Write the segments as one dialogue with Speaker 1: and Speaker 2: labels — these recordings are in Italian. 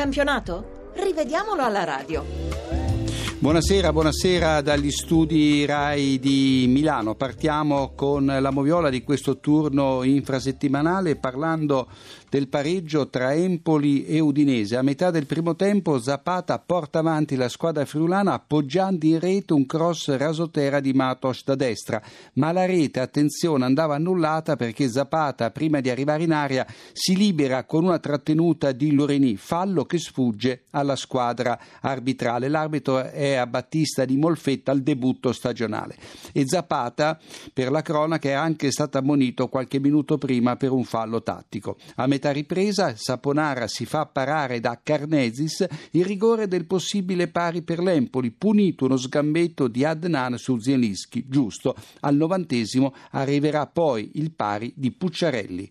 Speaker 1: campionato? Rivediamolo alla radio.
Speaker 2: Buonasera, buonasera dagli studi RAI di Milano. Partiamo con la moviola di questo turno infrasettimanale parlando del pareggio tra Empoli e Udinese. A metà del primo tempo Zapata porta avanti la squadra friulana appoggiando in rete un cross rasoterra di Matos da destra, ma la rete, attenzione, andava annullata perché Zapata, prima di arrivare in aria, si libera con una trattenuta di Loreni, fallo che sfugge alla squadra arbitrale. L'arbitro è a Battista di Molfetta al debutto stagionale. E Zapata, per la cronaca, è anche stato ammonito qualche minuto prima per un fallo tattico. A metà ripresa, Saponara si fa parare da Carnesis il rigore del possibile pari per l'Empoli, punito uno sgambetto di Adnan su Zielinski, giusto. Al novantesimo arriverà poi il pari di Pucciarelli.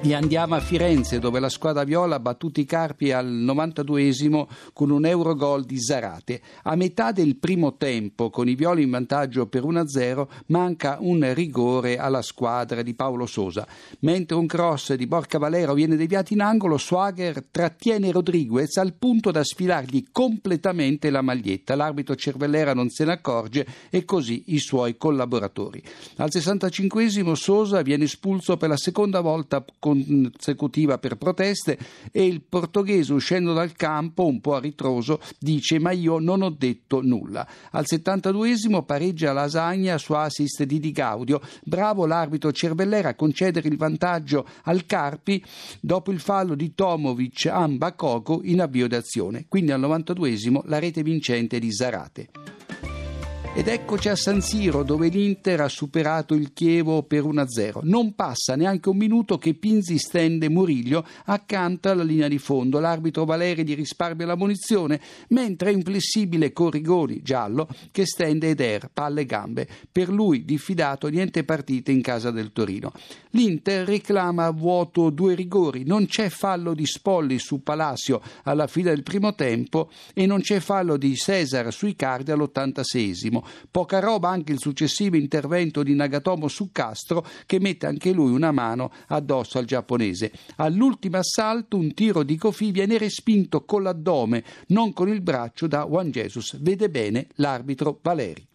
Speaker 2: E andiamo a Firenze dove la squadra viola ha battuto i Carpi al 92esimo con un Eurogol di Zarate. A metà del primo tempo, con i violi in vantaggio per 1-0, manca un rigore alla squadra di Paolo Sosa. Mentre un cross di Borca Valero viene deviato in angolo, Swagger trattiene Rodriguez al punto da sfilargli completamente la maglietta. L'arbitro Cervellera non se ne accorge e così i suoi collaboratori. Al 65esimo Sosa viene espulso per la seconda volta consecutiva per proteste e il portoghese uscendo dal campo un po' a ritroso dice ma io non ho detto nulla. Al 72esimo pareggia Lasagna su assist di Di Gaudio. Bravo l'arbitro Cervellera a concedere il vantaggio al Carpi dopo il fallo di Tomovic a Mbakogo in avvio d'azione. Quindi al 92esimo la rete vincente di Zarate. Ed eccoci a San Siro dove l'Inter ha superato il Chievo per 1-0. Non passa neanche un minuto che Pinzi stende Muriglio accanto alla linea di fondo. L'arbitro Valeri di risparmia la munizione, mentre è inflessibile Corrigoni, giallo, che stende Eder, palle e gambe. Per lui, diffidato, niente partite in casa del Torino. L'Inter reclama a vuoto due rigori. Non c'è fallo di Spolli su Palacio alla fine del primo tempo e non c'è fallo di Cesar sui Cardi all'86 Poca roba anche il successivo intervento di Nagatomo su Castro che mette anche lui una mano addosso al giapponese. All'ultimo assalto un tiro di Kofi viene respinto con l'addome, non con il braccio da Juan Jesus. Vede bene l'arbitro Valeri.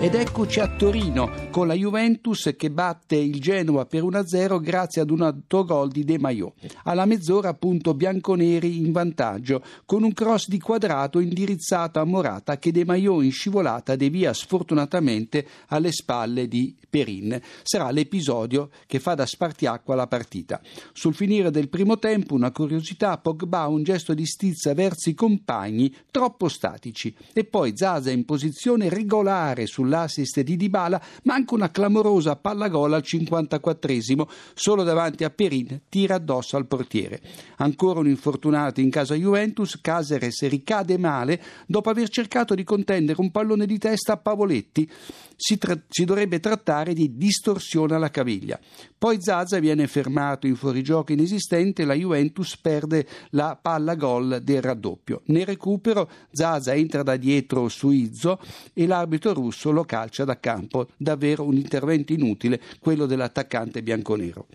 Speaker 2: Ed eccoci a Torino con la Juventus che batte il Genoa per 1-0 grazie ad un autogol di De Maio. Alla mezz'ora appunto bianconeri in vantaggio con un cross di quadrato indirizzato a Morata che De Maio in scivolata devia sfortunatamente alle spalle di Perin. Sarà l'episodio che fa da spartiacqua alla partita. Sul finire del primo tempo una curiosità, Pogba un gesto di stizza verso i compagni troppo statici e poi Zaza in posizione regolare sul sull'assist di Dybala, manca una clamorosa palla gol al 54esimo, solo davanti a Perin, tira addosso al portiere. Ancora un infortunato in casa Juventus, Caseres ricade male dopo aver cercato di contendere un pallone di testa a Pavoletti. Si, tra- si dovrebbe trattare di distorsione alla caviglia. Poi Zaza viene fermato in fuorigioco inesistente la Juventus perde la palla gol del raddoppio. Nel recupero Zaza entra da dietro su Izzo e l'arbitro russo lo calcia da campo. Davvero un intervento inutile quello dell'attaccante bianconero.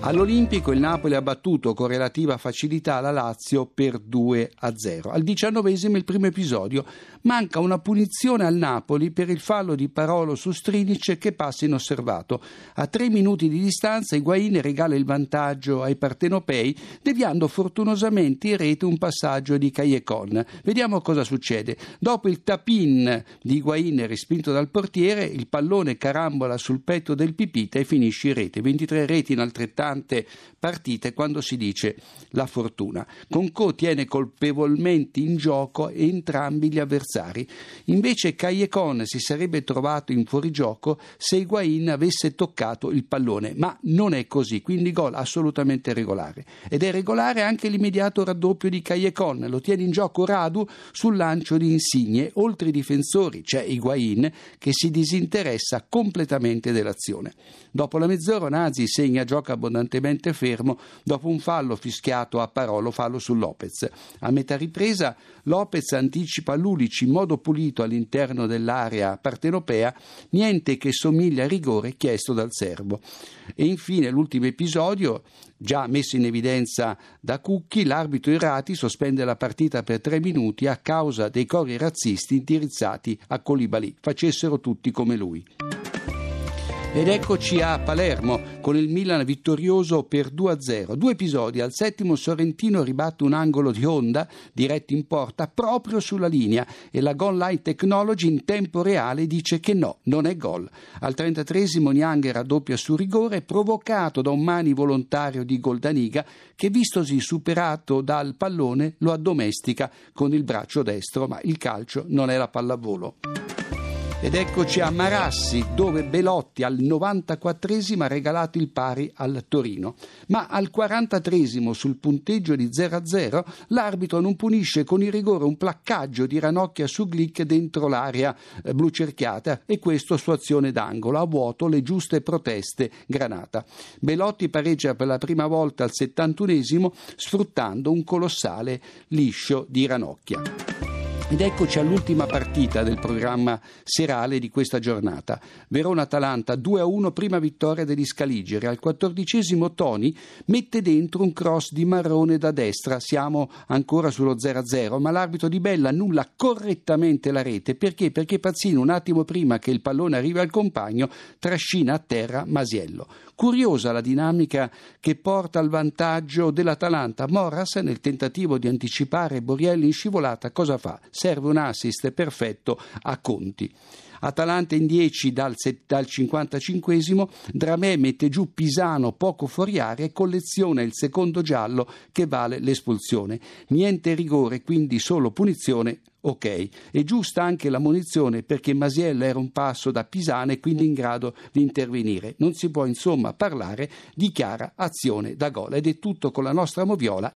Speaker 2: All'Olimpico il Napoli ha battuto con relativa facilità la Lazio per 2 a 0. Al diciannovesimo il primo episodio manca una punizione al Napoli per il fallo di Parolo su Strinic che passa inosservato. A tre minuti di distanza Higuain regala il vantaggio ai partenopei deviando fortunosamente in rete un passaggio di Caiecon. Vediamo cosa succede. Dopo il tapin di Higuain respinto dal portiere, il pallone carambola sul petto del Pipita e finisce in rete. 23 reti in altrettanto tante partite quando si dice la fortuna. Conco tiene colpevolmente in gioco entrambi gli avversari. Invece Caiecon si sarebbe trovato in fuorigioco se Higuain avesse toccato il pallone, ma non è così, quindi gol assolutamente regolare. Ed è regolare anche l'immediato raddoppio di Caiecon, lo tiene in gioco Radu sul lancio di Insigne, oltre i difensori c'è Higuain che si disinteressa completamente dell'azione. Dopo la mezz'ora Nazi segna gioca abbondantemente fermo dopo un fallo fischiato a Parolo, fallo su Lopez. A metà ripresa Lopez anticipa Lulic in modo pulito all'interno dell'area partenopea, niente che somiglia al rigore chiesto dal serbo. E infine l'ultimo episodio, già messo in evidenza da Cucchi, l'arbitro Irati sospende la partita per tre minuti a causa dei cori razzisti indirizzati a Colibali, facessero tutti come lui. Ed eccoci a Palermo con il Milan vittorioso per 2-0. Due episodi. Al settimo Sorrentino ribatte un angolo di Honda diretto in porta proprio sulla linea e la Goal Line Technology in tempo reale dice che no, non è gol. Al 33esimo Niang raddoppia su rigore provocato da un mani volontario di Goldaniga che vistosi superato dal pallone lo addomestica con il braccio destro, ma il calcio non è la pallavolo. Ed eccoci a Marassi, dove Belotti al 94esimo ha regalato il pari al Torino. Ma al 43esimo, sul punteggio di 0-0, l'arbitro non punisce con il rigore un placcaggio di Ranocchia su Glick dentro l'area eh, blu cerchiata e questo su azione d'angolo. A vuoto le giuste proteste Granata. Belotti pareggia per la prima volta al 71esimo sfruttando un colossale liscio di Ranocchia. Ed eccoci all'ultima partita del programma serale di questa giornata. Verona-Atalanta 2-1, prima vittoria degli Scaligeri. Al quattordicesimo Toni mette dentro un cross di Marrone da destra. Siamo ancora sullo 0-0, ma l'arbitro di Bella annulla correttamente la rete. Perché? Perché Pazzino, un attimo prima che il pallone arrivi al compagno, trascina a terra Masiello. Curiosa la dinamica che porta al vantaggio dell'Atalanta. Morras, nel tentativo di anticipare Borrielli in scivolata, cosa fa? Serve un assist perfetto a Conti. Atalanta in 10 dal, dal 55 Dramè mette giù Pisano poco fuori area e colleziona il secondo giallo che vale l'espulsione. Niente rigore, quindi solo punizione ok. È giusta anche la munizione perché Masiello era un passo da Pisana e quindi in grado di intervenire. Non si può insomma parlare di chiara azione da gol ed è tutto con la nostra moviola